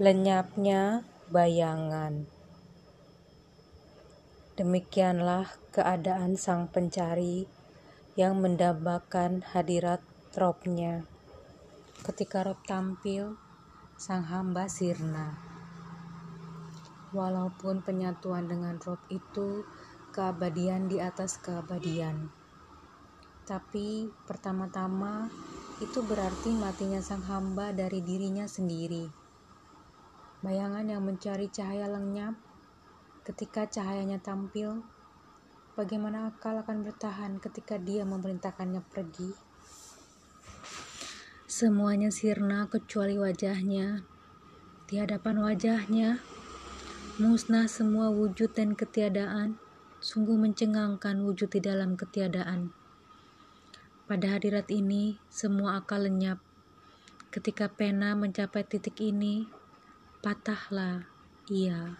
lenyapnya bayangan. Demikianlah keadaan sang pencari yang mendambakan hadirat robnya. Ketika rob tampil, sang hamba sirna. Walaupun penyatuan dengan rob itu keabadian di atas keabadian. Tapi pertama-tama itu berarti matinya sang hamba dari dirinya sendiri. Bayangan yang mencari cahaya lenyap ketika cahayanya tampil, bagaimana akal akan bertahan ketika dia memerintahkannya pergi? Semuanya sirna kecuali wajahnya. Di hadapan wajahnya, musnah semua wujud dan ketiadaan, sungguh mencengangkan wujud di dalam ketiadaan. Pada hadirat ini, semua akal lenyap. Ketika pena mencapai titik ini, patahlah ia.